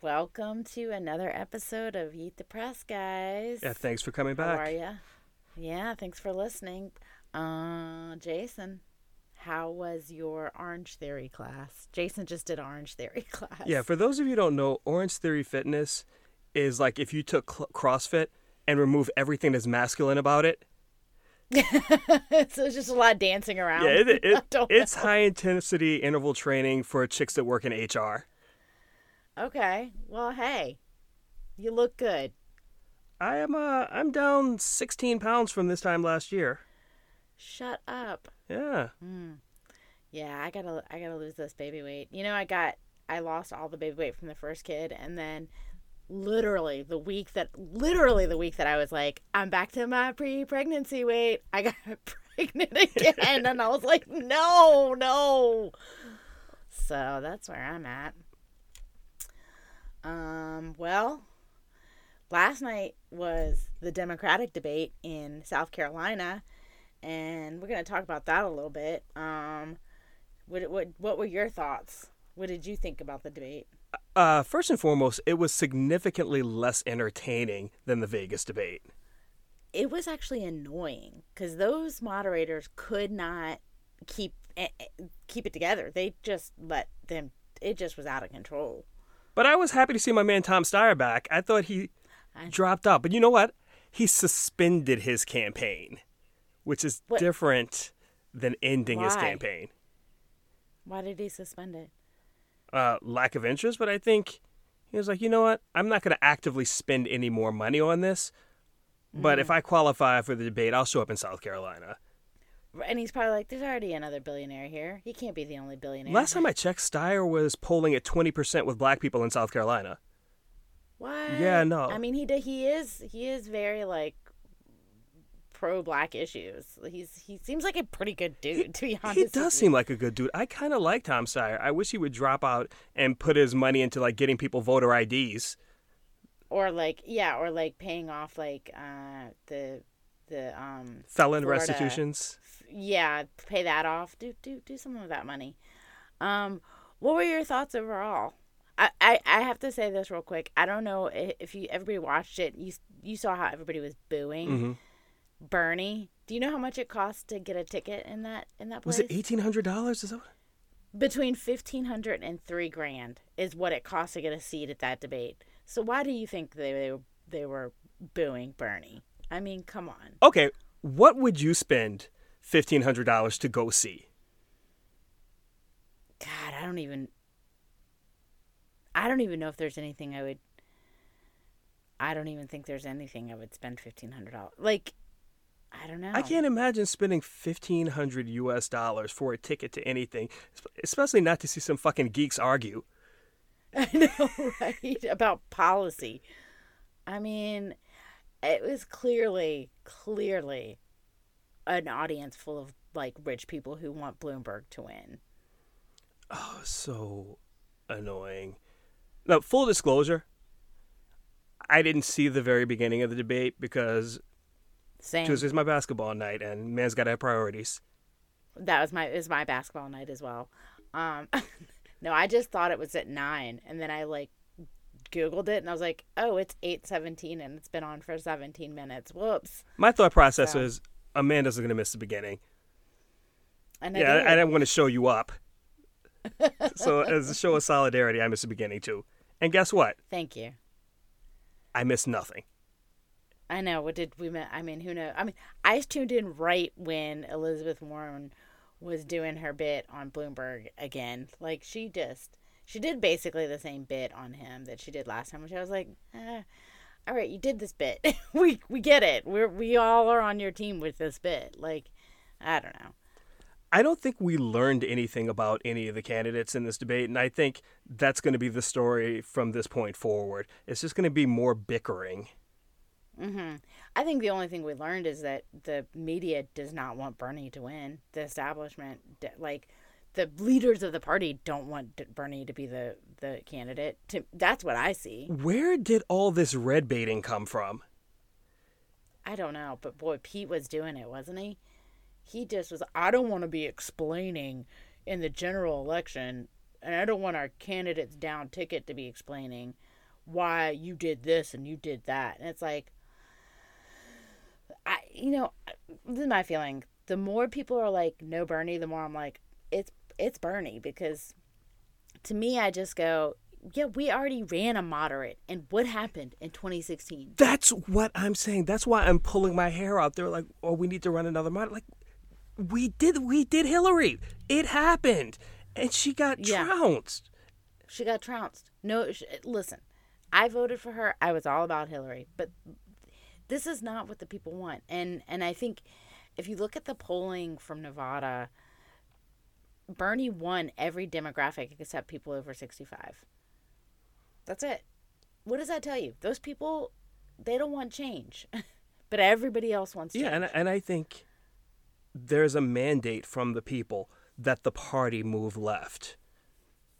welcome to another episode of Yeet the Press, guys. Yeah, thanks for coming back. How are you? Yeah, thanks for listening. Uh, Jason, how was your Orange Theory class? Jason just did Orange Theory class. Yeah, for those of you who don't know, Orange Theory Fitness is like if you took cl- CrossFit and remove everything that's masculine about it. so it's just a lot of dancing around. Yeah, it, it, it's know. high intensity interval training for chicks that work in HR. Okay. Well, hey, you look good. I am uh I'm down 16 pounds from this time last year. Shut up. Yeah. Yeah, I gotta I gotta lose this baby weight. You know, I got I lost all the baby weight from the first kid, and then literally the week that literally the week that I was like, I'm back to my pre-pregnancy weight. I got pregnant again, and I was like, no, no. So that's where I'm at. Um. Well, last night was the Democratic debate in South Carolina, and we're gonna talk about that a little bit. Um. What what what were your thoughts? What did you think about the debate? Uh first and foremost, it was significantly less entertaining than the Vegas debate. It was actually annoying because those moderators could not keep eh, eh, keep it together. They just let them. It just was out of control. But I was happy to see my man Tom Steyer back. I thought he I- dropped out. But you know what? He suspended his campaign, which is What- different than ending his campaign. Why did he suspend it? Uh, lack of interest, but I think he was like, you know what? I'm not going to actively spend any more money on this. But Mm. if I qualify for the debate, I'll show up in South Carolina. And he's probably like, "There's already another billionaire here. He can't be the only billionaire." Last time I checked, Steyer was polling at 20% with black people in South Carolina. What? Yeah, no. I mean, he he is he is very like pro black issues. He's he seems like a pretty good dude. To be honest, He does seem like a good dude. I kind of like Tom Steyer. I wish he would drop out and put his money into like getting people voter IDs. or like yeah, or like paying off like uh the the um Felon Florida- restitutions. yeah pay that off. Do do do something with that money. Um, what were your thoughts overall? I, I, I have to say this real quick. I don't know if you everybody watched it. You you saw how everybody was booing hmm Bernie. Do you know how much it costs to get a ticket in that in that place? Was it eighteen hundred dollars? Is that? What? between fifteen hundred and three grand is what it costs to get a seat at that debate. So why do you think they they, were- they were booing Bernie? I mean, come on. Okay, what would you spend fifteen hundred dollars to go see? God, I don't even. I don't even know if there's anything I would. I don't even think there's anything I would spend fifteen hundred dollars. Like, I don't know. I can't imagine spending fifteen hundred U.S. dollars for a ticket to anything, especially not to see some fucking geeks argue. I know, right? About policy. I mean, it was clearly, clearly an audience full of like rich people who want Bloomberg to win. Oh, so annoying. Now, full disclosure, I didn't see the very beginning of the debate because Same. Tuesday's my basketball night, and man's got to have priorities. That was my it was my basketball night as well. Um, no, I just thought it was at nine, and then I like googled it, and I was like, oh, it's eight seventeen, and it's been on for seventeen minutes. Whoops. My thought process So- was Amanda's going to miss the beginning. And yeah, I, I, did. I didn't want to show you up. so, as a show of solidarity, I missed the beginning too. And guess what? Thank you. I missed nothing. I know. What did we? I mean, who knows? I mean, I tuned in right when Elizabeth Warren was doing her bit on Bloomberg again. Like she just, she did basically the same bit on him that she did last time, which I was like, eh, all right, you did this bit. we we get it. We're we all are on your team with this bit. Like, I don't know. I don't think we learned anything about any of the candidates in this debate, and I think that's going to be the story from this point forward. It's just going to be more bickering. hmm I think the only thing we learned is that the media does not want Bernie to win. The establishment, like the leaders of the party, don't want Bernie to be the the candidate. To, that's what I see. Where did all this red baiting come from? I don't know, but boy, Pete was doing it, wasn't he? He just was. I don't want to be explaining in the general election and I don't want our candidates down ticket to be explaining why you did this and you did that. And it's like, I, you know, this is my feeling. The more people are like, no Bernie, the more I'm like, it's, it's Bernie because to me, I just go, yeah, we already ran a moderate. And what happened in 2016? That's what I'm saying. That's why I'm pulling my hair out. They're like, oh, we need to run another moderate. Like, we did, we did Hillary. It happened. And she got yeah. trounced. She got trounced. No, sh- listen, I voted for her. I was all about Hillary. But this is not what the people want. And, and I think if you look at the polling from Nevada, Bernie won every demographic except people over 65. That's it. What does that tell you? Those people, they don't want change, but everybody else wants change. Yeah, and, and I think there's a mandate from the people that the party move left.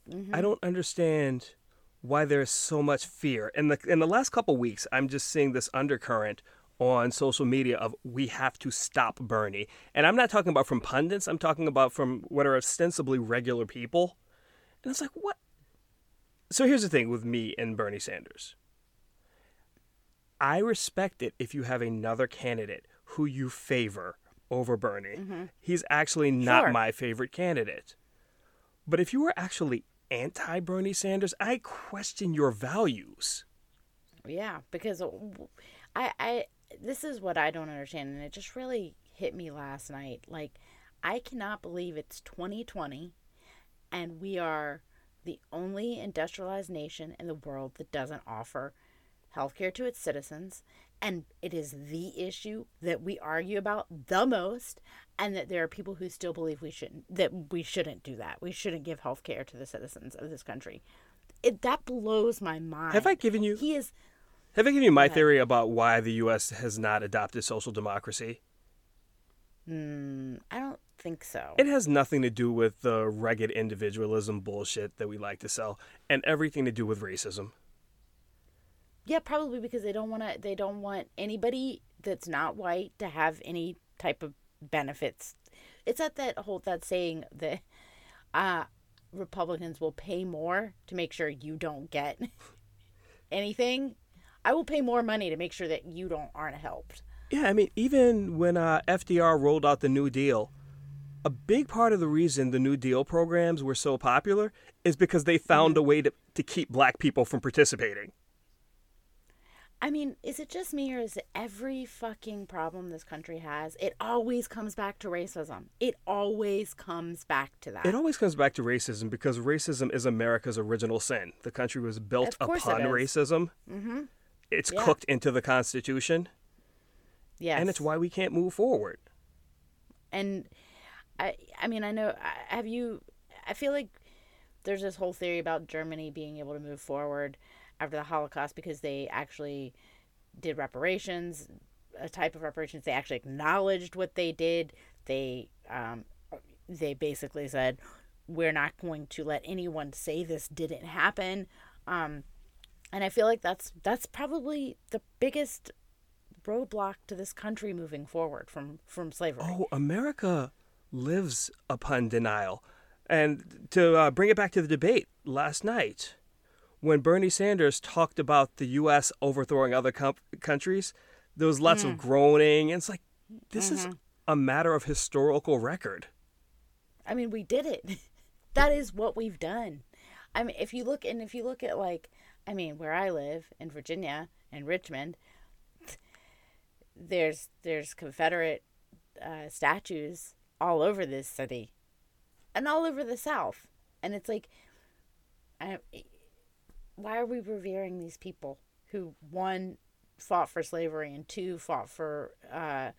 Mm-hmm. I don't understand why there's so much fear. In the in the last couple weeks, I'm just seeing this undercurrent on social media of we have to stop Bernie. And I'm not talking about from pundits, I'm talking about from what are ostensibly regular people. And it's like, what? So here's the thing with me and Bernie Sanders I respect it if you have another candidate who you favor over Bernie. Mm-hmm. He's actually not sure. my favorite candidate. But if you were actually anti Bernie Sanders, I question your values. Yeah, because I, I this is what I don't understand, and it just really hit me last night. Like, I cannot believe it's 2020 and we are the only industrialized nation in the world that doesn't offer healthcare to its citizens. And it is the issue that we argue about the most, and that there are people who still believe we shouldn't that we shouldn't do that. We shouldn't give health care to the citizens of this country. It that blows my mind. Have I given you He is have I given you my theory about why the U.S. has not adopted social democracy? Mm, I don't think so. It has nothing to do with the rugged individualism bullshit that we like to sell, and everything to do with racism. Yeah, probably because they don't want to. They don't want anybody that's not white to have any type of benefits. It's at that whole that saying that uh, Republicans will pay more to make sure you don't get anything I will pay more money to make sure that you don't aren't helped. Yeah, I mean, even when uh, FDR rolled out the New Deal, a big part of the reason the New Deal programs were so popular is because they found mm-hmm. a way to, to keep black people from participating. I mean, is it just me or is it every fucking problem this country has? It always comes back to racism. It always comes back to that. It always comes back to racism because racism is America's original sin. The country was built upon racism. Mm-hmm. It's yeah. cooked into the Constitution. Yes. And it's why we can't move forward. And I I mean, I know have you I feel like there's this whole theory about Germany being able to move forward after the Holocaust because they actually did reparations, a type of reparations. They actually acknowledged what they did. They um, they basically said, "We're not going to let anyone say this didn't happen." Um, and I feel like that's that's probably the biggest roadblock to this country moving forward from from slavery. Oh, America lives upon denial. And to uh, bring it back to the debate last night, when Bernie Sanders talked about the U.S. overthrowing other com- countries, there was lots mm. of groaning. And it's like, this mm-hmm. is a matter of historical record. I mean, we did it. that is what we've done. I mean, if you look and if you look at like I mean, where I live in Virginia, in Richmond, there's there's Confederate uh, statues all over this city, and all over the South, and it's like, I, why are we revering these people who one fought for slavery and two fought for uh,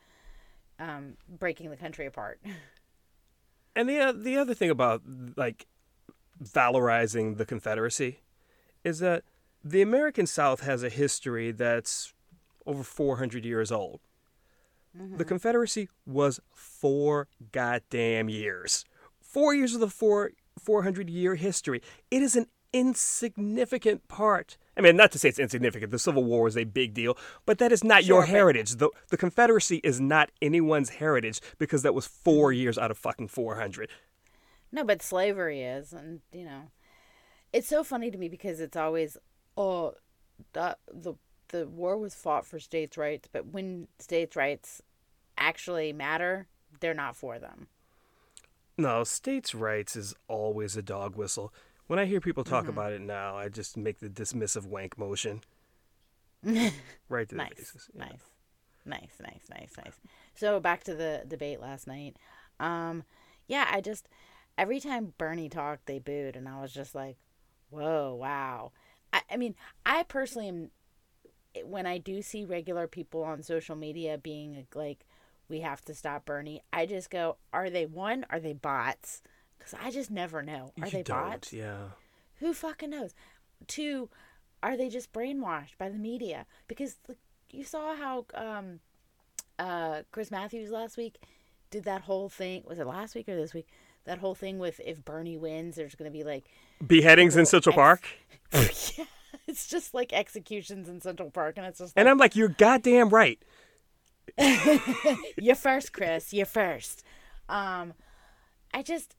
um, breaking the country apart? And the uh, the other thing about like valorizing the Confederacy is that the American South has a history that's over 400 years old. Mm-hmm. The Confederacy was four goddamn years. Four years of the four 400 year history. It is an insignificant part. I mean, not to say it's insignificant. The Civil War was a big deal, but that is not sure, your heritage. The, the Confederacy is not anyone's heritage because that was four mm-hmm. years out of fucking 400. No, but slavery is, and you know, it's so funny to me because it's always, oh, that the the war was fought for states' rights, but when states' rights actually matter, they're not for them. No, states' rights is always a dog whistle. When I hear people talk mm-hmm. about it now, I just make the dismissive wank motion. right to nice, the faces. Yeah. Nice, nice, nice, nice, nice. So back to the debate last night. Um, yeah, I just every time Bernie talked, they booed, and I was just like, "Whoa, wow." I, I mean, I personally am. When I do see regular people on social media being like, "We have to stop Bernie," I just go, "Are they one? Are they bots?" Because I just never know. Are you they bots? Yeah. Who fucking knows? Two, are they just brainwashed by the media? Because you saw how um, uh, Chris Matthews last week did that whole thing. Was it last week or this week? That whole thing with if Bernie wins, there's going to be like beheadings in Central ex- Park. yeah, it's just like executions in Central Park, and it's just. Like, and I'm like, you're goddamn right. you're first, Chris. You're first. Um, I just,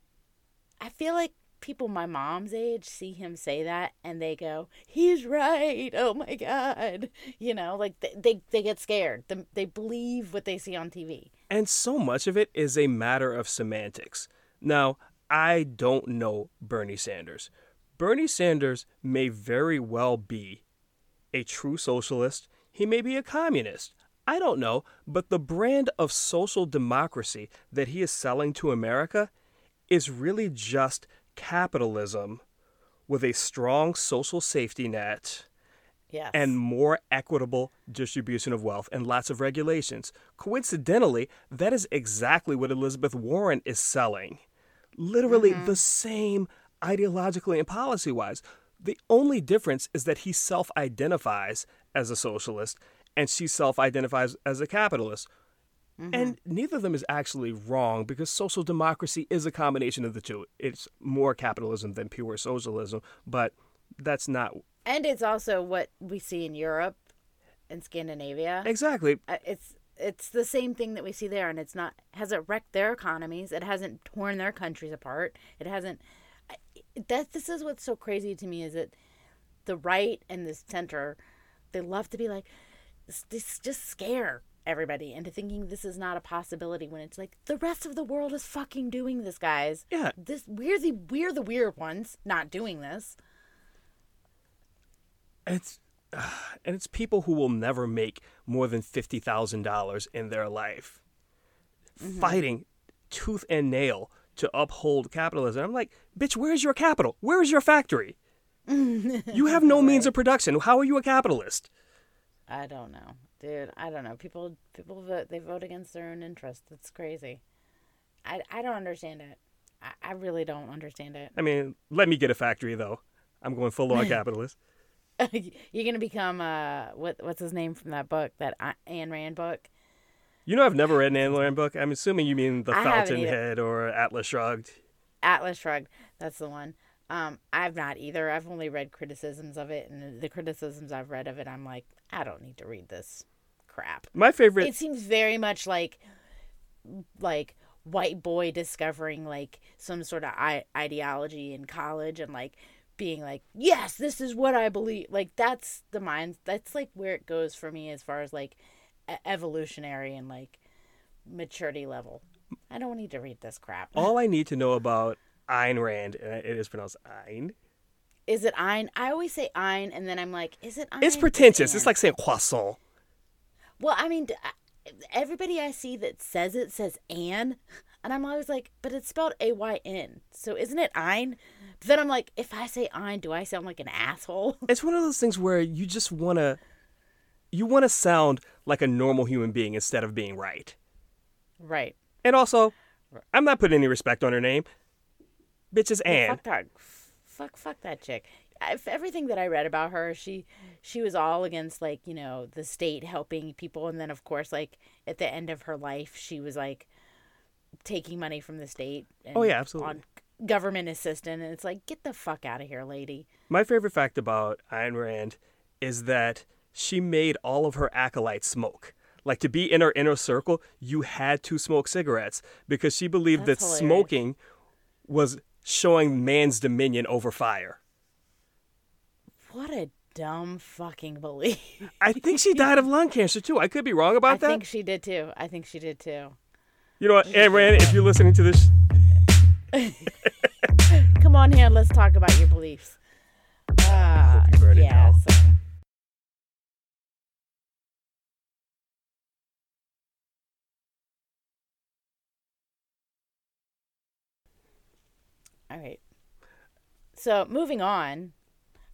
I feel like people my mom's age see him say that and they go, "He's right." Oh my god. You know, like they they, they get scared. They, they believe what they see on TV. And so much of it is a matter of semantics. Now, I don't know Bernie Sanders. Bernie Sanders may very well be a true socialist. He may be a communist. I don't know, but the brand of social democracy that he is selling to America is really just capitalism with a strong social safety net yes. and more equitable distribution of wealth and lots of regulations. Coincidentally, that is exactly what Elizabeth Warren is selling. Literally mm-hmm. the same ideologically and policy wise. The only difference is that he self identifies as a socialist and she self identifies as a capitalist, Mm-hmm. And neither of them is actually wrong because social democracy is a combination of the two. It's more capitalism than pure socialism, but that's not. And it's also what we see in Europe and Scandinavia. Exactly. Uh, it's it's the same thing that we see there, and it's not hasn't wrecked their economies. It hasn't torn their countries apart. It hasn't. That this is what's so crazy to me is that the right and the center, they love to be like, this just scare everybody into thinking this is not a possibility when it's like the rest of the world is fucking doing this, guys. Yeah. This we're the we're the weird ones not doing this. It's and it's people who will never make more than fifty thousand dollars in their life, mm-hmm. fighting tooth and nail to uphold capitalism. I'm like, bitch, where's your capital? Where's your factory? you have no right. means of production. How are you a capitalist? I don't know dude i don't know people people vote they vote against their own interest it's crazy i i don't understand it I, I really don't understand it i mean let me get a factory though i'm going full on capitalist you're gonna become uh what what's his name from that book that Anne Rand book you know I've never read an Ayn Rand book I'm assuming you mean The Fountainhead or Atlas Shrugged Atlas Shrugged that's the one um, I've not either. I've only read criticisms of it, and the criticisms I've read of it, I'm like, I don't need to read this crap. My favorite. It seems very much like like white boy discovering like some sort of I- ideology in college and like being like, yes, this is what I believe. Like that's the mind. That's like where it goes for me as far as like evolutionary and like maturity level. I don't need to read this crap. All I need to know about Ayn Rand, and it is pronounced Ayn. Is it Ayn? I always say Ayn, and then I'm like, is it Ayn? It's pretentious. It's like saying croissant. Well, I mean, everybody I see that says it says Anne, and I'm always like, but it's spelled A Y N. So isn't it Ein? Then I'm like, if I say Ein, do I sound like an asshole? It's one of those things where you just want to, you want to sound like a normal human being instead of being right. Right. And also, I'm not putting any respect on her name. Bitch is Anne. Fuck that. Fuck, fuck that chick everything that I read about her, she she was all against like you know the state helping people, and then of course like at the end of her life, she was like taking money from the state. oh yeah, absolutely. On government assistant. and it's like get the fuck out of here, lady. My favorite fact about Ayn Rand is that she made all of her acolytes smoke. Like to be in her inner circle, you had to smoke cigarettes because she believed That's that hilarious. smoking was showing man's dominion over fire. What a dumb fucking belief. I think she died of lung cancer too. I could be wrong about I that. I think she did too. I think she did too. You know what, Aunt Rand, if you're listening to this, Come on here, let's talk about your beliefs. Uh, hope you burn in yeah, so- All right. So moving on,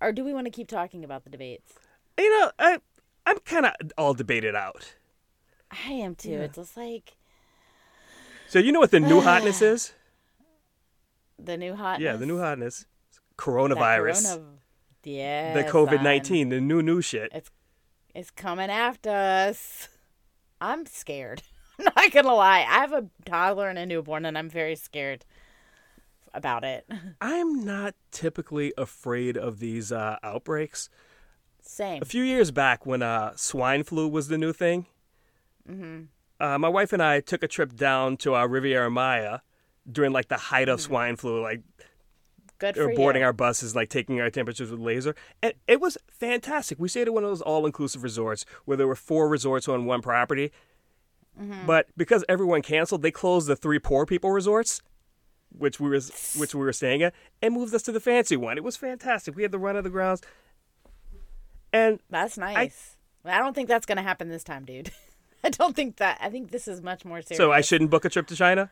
or do we want to keep talking about the debates? you know, I I'm kind of all debated out. I am too. It's just like So you know what the new hotness is? The new hotness. Yeah, the new hotness, coronavirus, corona- yeah, the COVID nineteen, the new new shit. It's it's coming after us. I'm scared. I'm not gonna lie. I have a toddler and a newborn, and I'm very scared about it. I'm not typically afraid of these uh, outbreaks. Same. A few years back, when uh, swine flu was the new thing, uh, my wife and I took a trip down to our Riviera Maya during like the height of swine flu, like Good or boarding you. our buses, like taking our temperatures with laser, and it was fantastic. We stayed at one of those all-inclusive resorts where there were four resorts on one property, Mm-hmm. but because everyone canceled, they closed the three poor people resorts, which we were which we were staying at, and moved us to the fancy one. It was fantastic. We had the run of the grounds, and That's nice. I, don't think that's gonna happen this time, dude. I don't think that. I think this is much more serious. so I shouldn't book a trip to China.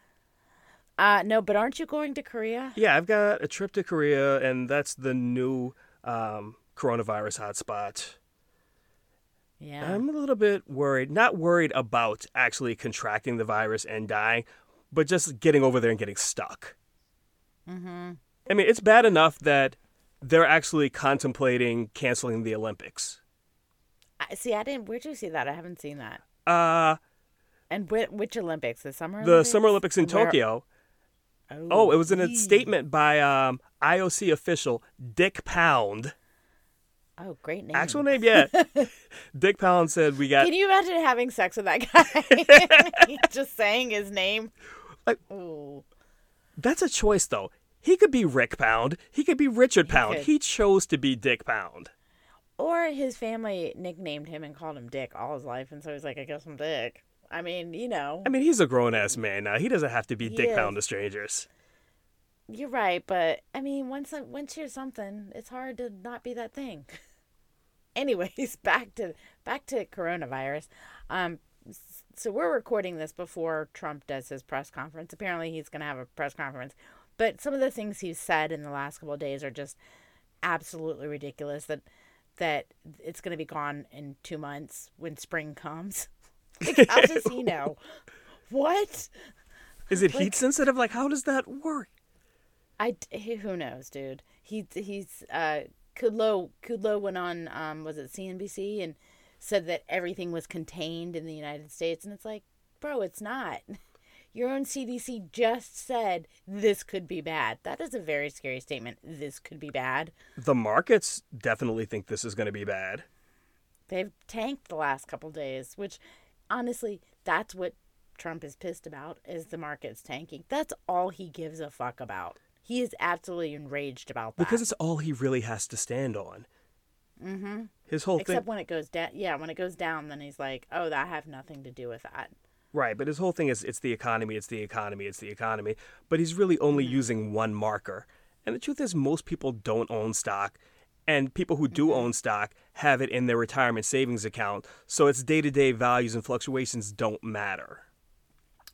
Uh, no, but aren't you going to Korea? Yeah, I've got a trip to Korea, and that's the new um, coronavirus hotspot. Yeah. I'm a little bit worried. Not worried about actually contracting the virus and dying, but just getting over there and getting stuck. Mm-hmm. I mean, it's bad enough that they're actually contemplating canceling the Olympics. I, see, I didn't. Where'd you see that? I haven't seen that. Uh, And which, which Olympics? The summer. the Summer Olympics in Where- Tokyo. Oh, it was in a statement by um, IOC official Dick Pound. Oh, great name. Actual name, yeah. Dick Pound said we got Can you imagine having sex with that guy? Just saying his name. Like- Ooh. That's a choice, though. He could be Rick Pound. He could be Richard Pound. could. He chose to be Dick Pound. Or his family nicknamed him and called him Dick all his life, and so he's like, I guess I'm Dick. I mean, you know, I mean, he's a grown ass man now. He doesn't have to be Dick is. Pound to strangers. you're right, but I mean, once once you're something, it's hard to not be that thing. Anyways, back to back to coronavirus. Um, so we're recording this before Trump does his press conference. Apparently, he's going to have a press conference, but some of the things he's said in the last couple of days are just absolutely ridiculous. That that it's going to be gone in two months when spring comes. Like, how does he know? What? Is it heat sensitive? Like, how does that work? I who knows, dude. He he's uh Kudlow Kudlow went on um was it CNBC and said that everything was contained in the United States and it's like, bro, it's not. Your own CDC just said this could be bad. That is a very scary statement. This could be bad. The markets definitely think this is going to be bad. They've tanked the last couple days, which honestly, that's what Trump is pissed about is the markets tanking. That's all he gives a fuck about. He is absolutely enraged about that. Because it's all he really has to stand on. Mm-hmm. His whole Except thing, when it goes down. Yeah, when it goes down, then he's like, "Oh, that have nothing to do with that." right? But his whole thing is it's the economy, it's the economy, it's the economy. But he's really only Mm-hmm. using one marker. And the truth is, most people don't own stock, and people who Mm-hmm. do own stock have it in their retirement savings account. So its day to day values and fluctuations don't matter.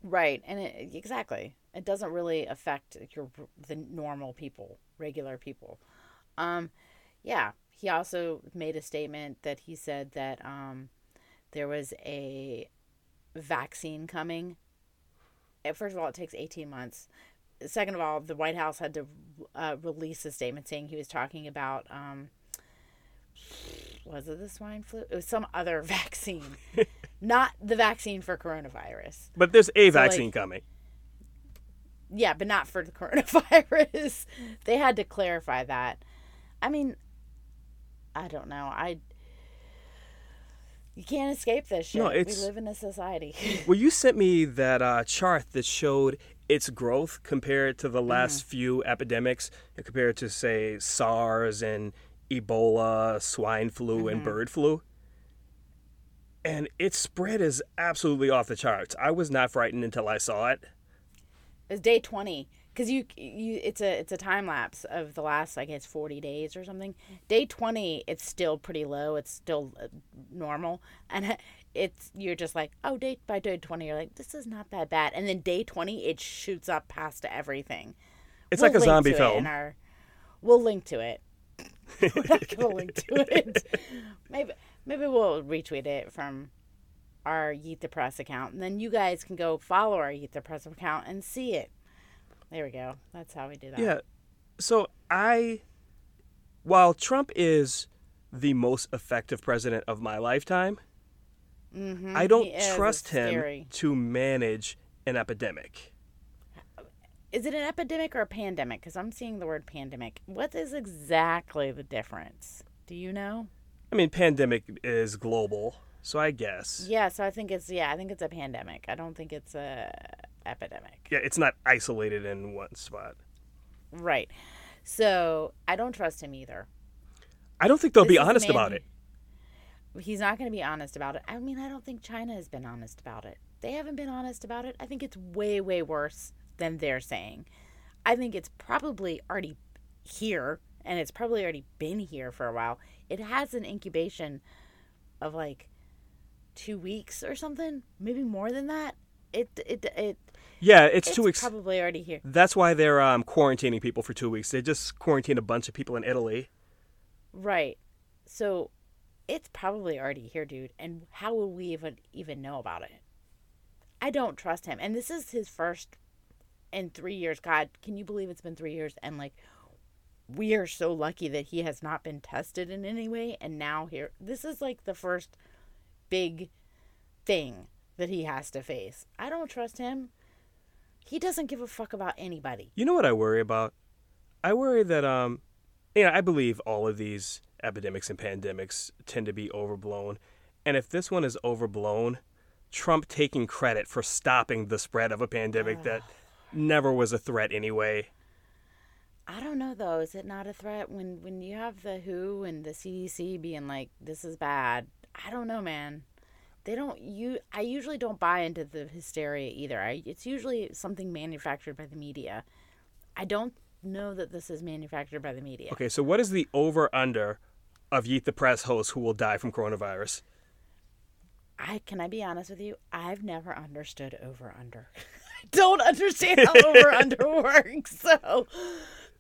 Right, and it, exactly, it doesn't really affect your the normal people, regular people. Um, yeah, he also made a statement that he said that um, there was a vaccine coming. First of all, it takes eighteen months. Second of all, the White House had to uh, release a statement saying he was talking about um, was it the swine flu? It was some other vaccine, not the vaccine for coronavirus. But there's a So, like- vaccine coming. Yeah, but not for the coronavirus. they had to clarify that. I mean, I don't know. I you can't escape this shit. No, we it's- live in a society. Well, you sent me that uh, chart that showed its growth compared to the last few epidemics, compared to say SARS and Ebola, swine flu, and bird flu. And its spread is absolutely off the charts. I was not frightened until I saw it. It's day twenty because you you it's a it's a time lapse of the last I guess forty days or something. Day twenty, it's still pretty low. It's still uh, normal, and it's you're just like oh day by day twenty, you're like this is not that bad, and then day twenty, it shoots up past everything. It's We'll like a zombie film. our- we'll link to it. We're not gonna link to it. Maybe maybe we'll retweet it from our Yeet the Press account, and then you guys can go follow our Yeet the Press account and see it. There we go. That's how we do that. Yeah. So I, while Trump is the most effective president of my lifetime, Mhm, I don't trust him scary. to manage an epidemic. Is it an epidemic or a pandemic? Because I'm seeing the word pandemic. What is exactly the difference? Do you know? I mean, pandemic is global, so I guess. Yeah, so I think it's yeah, I think it's a pandemic. I don't think it's a epidemic. Yeah, it's not isolated in one spot. Right. So I don't trust him either. I don't think they'll This be honest man about it. He's not going to be honest about it. I mean, I don't think China has been honest about it. They haven't been honest about it. I think it's way, way worse than they're saying. I think it's probably already here, and it's probably already been here for a while. It has an incubation of like two weeks or something, maybe more than that. It it it Yeah, it's, it's two weeks. probably already here. That's why they're um, quarantining people for two weeks. They just quarantined a bunch of people in Italy. Right. So it's probably already here, dude. And how would we even even know about it? I don't trust him. And this is his first in three years. God, can you believe it's been three years? And like we are so lucky that he has not been tested in any way and now here this is like the first big thing that he has to face. I don't trust him. He doesn't give a fuck about anybody. You know what I worry about? I worry that um, you know, I believe all of these epidemics and pandemics tend to be overblown, and if this one is overblown, Trump taking credit for stopping the spread of a pandemic that never was a threat anyway. I don't know though. Is it not a threat when when you have the WHO and the CDC being like, "This is bad"? I don't know, man. They don't. You. I usually don't buy into the hysteria either. I. It's usually something manufactured by the media. I don't know that this is manufactured by the media. Okay, so what is the over under of Yeet the Press hosts who will die from coronavirus? I can I be honest with you? I've never understood over under. I don't understand how over under works. So,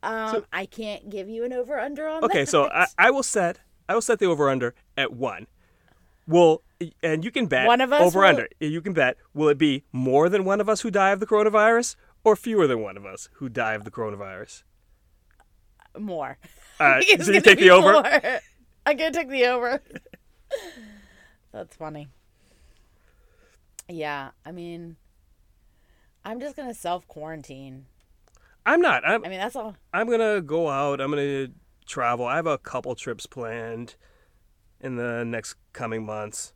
um, I can't give you an over under on Okay, that. Okay, so I, I will set I will set the over under at one. Will and you can bet One of us over will- under. You can bet will it be more than one of us who die of the coronavirus or fewer than one of us who die of the coronavirus? more. Uh, It's so you take the over. more. I'm gonna take the over. That's funny. Yeah, I mean, I'm just gonna self quarantine. I'm not. I'm I mean, that's all. I'm gonna go out. I'm gonna travel. I have a couple trips planned in the next coming months.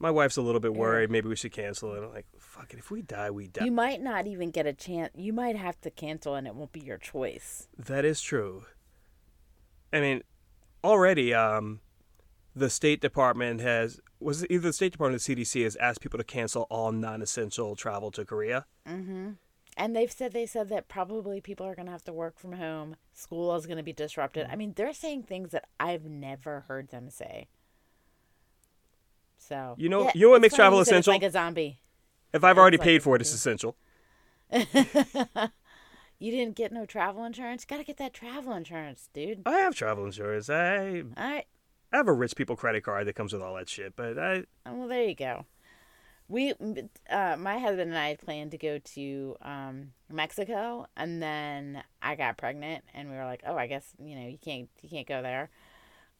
My wife's a little bit worried. Maybe we should cancel it. I'm like, fuck it. If we die, we die. You might not even get a chance. You might have to cancel, and it won't be your choice. That is true. I mean, already, um, the State Department has was it either the State Department or the CDC has asked people to cancel all non-essential travel to Korea. Mm-hmm. And they've said they said that probably people are gonna have to work from home. School is gonna be disrupted. I mean, they're saying things that I've never heard them say. So You know- Yeah, you know what makes travel you said it's essential? Like a zombie. If I've already like paid for it, it's essential. You didn't get no travel insurance. Got to get that travel insurance, dude. I have travel insurance. I right. I have a rich people credit card that comes with all that shit. But I Oh, Well, there you go. We, uh, my husband and I planned to go to um, Mexico, and then I got pregnant, and we were like, "Oh, I guess you know you can't you can't go there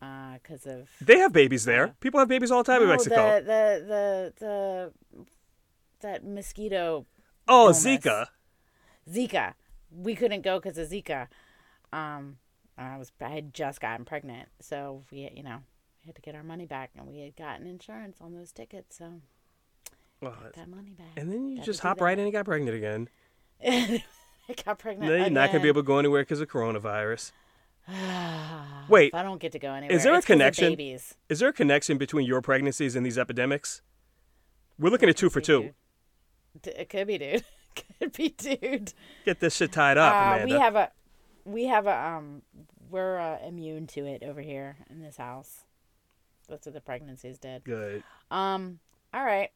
because of they have babies there. People have babies all the time in No, Mexico. The, the the the that mosquito oh, illness. Zika. Zika. We couldn't go because of Zika. Um, I was I had just gotten pregnant, so we you know we had to get our money back, and we had gotten insurance on those tickets, so Well, that money back. and then you Gotta just hop right in and got pregnant again. I got pregnant. You're not gonna be able to go anywhere because of coronavirus. Wait, I don't get to go anywhere. is there a It's 'cause of connection? Babies. Is there a connection between your pregnancies and these epidemics? We're looking at two for two. It could be, dude. could be, dude. Get this shit tied up, Uh, Amanda. we have a, we have a um, we're uh, immune to it over here in this house. That's what the pregnancies did. Good. Um. All right.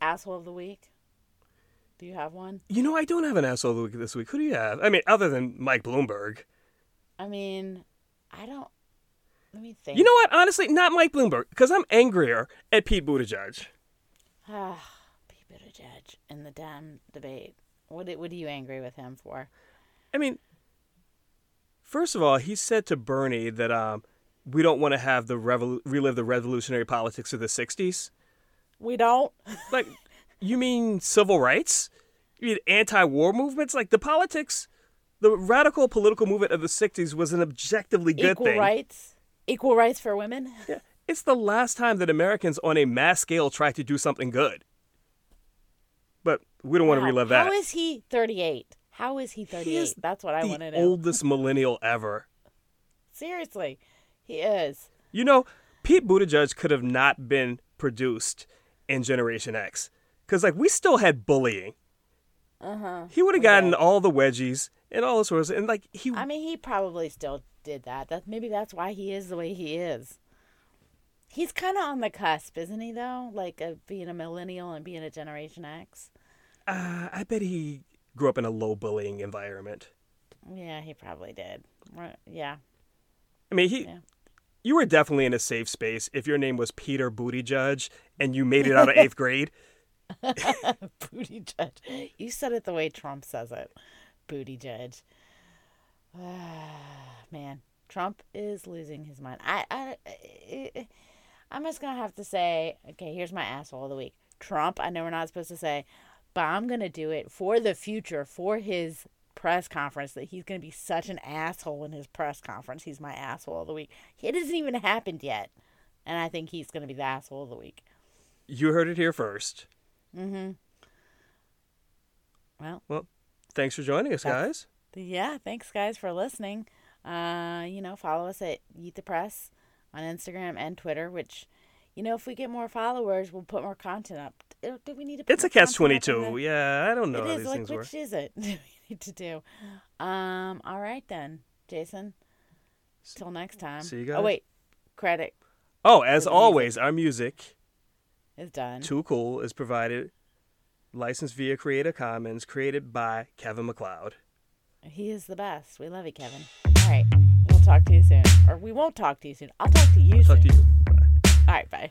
Asshole of the week. Do you have one? You know, I don't have an asshole of the week this week. Who do you have? I mean, other than Mike Bloomberg. I mean, I don't. Let me think. You know what? Honestly, not Mike Bloomberg, because I'm angrier at Pete Buttigieg. Buttigieg in the damn debate. What what are you angry with him for? I mean, first of all, he said to Bernie that um, we don't want to have the revol- relive the revolutionary politics of the '60s. We don't. Like, you mean civil rights? You mean anti-war movements? Like the politics, the radical political movement of the '60s was an objectively good Equal thing. Equal rights. Equal rights for women. Yeah. It's the last time that Americans on a mass scale tried to do something good. But we don't want to relive that. How is he 38? How is he 38? is That's what I the want to know. oldest millennial ever. Seriously, he is. You know, Pete Buttigieg could have not been produced in Generation X. Because, like, we still had bullying. Uh huh. He would have gotten all the wedgies and all those sorts of, and, like, he. I mean, he probably still did that. That maybe that's why he is the way he is. He's kind of on the cusp, isn't he? Though, like being a millennial and being a Generation X. Uh, I bet he grew up in a low bullying environment. Yeah, he probably did. Yeah. I mean, he. Yeah. You were definitely in a safe space if your name was Peter Booty Judge and you made it out of eighth grade. Booty judge. You said it the way Trump says it. Booty judge. Man, Trump is losing his mind. I, I, I, I'm just gonna have to say, okay, here's my asshole of the week. Trump. I know we're not supposed to say, but I'm gonna do it for the future, for his press conference. That he's gonna be such an asshole in his press conference. He's my asshole of the week. It hasn't even happened yet, and I think he's gonna be the asshole of the week. You heard it here first. Mm-hmm. Well. Well, thanks for joining us, guys. yeah thanks guys for listening uh you know follow us at Yeet the Press on instagram and twitter which you know if we get more followers we'll put more content up do do we need to It's a catch content up in 22. the- Yeah, I don't know it how is these like things work. which is it we need to do um all right then jason till next time see you guys. oh wait credit Oh, as the music. always, our music, is done Too Cool, is provided, licensed via Creative Commons, created by Kevin MacLeod. he is the best we love you kevin all right we'll talk to you soon or we won't talk to you soon i'll talk to you Talk soon to you. Bye. all right bye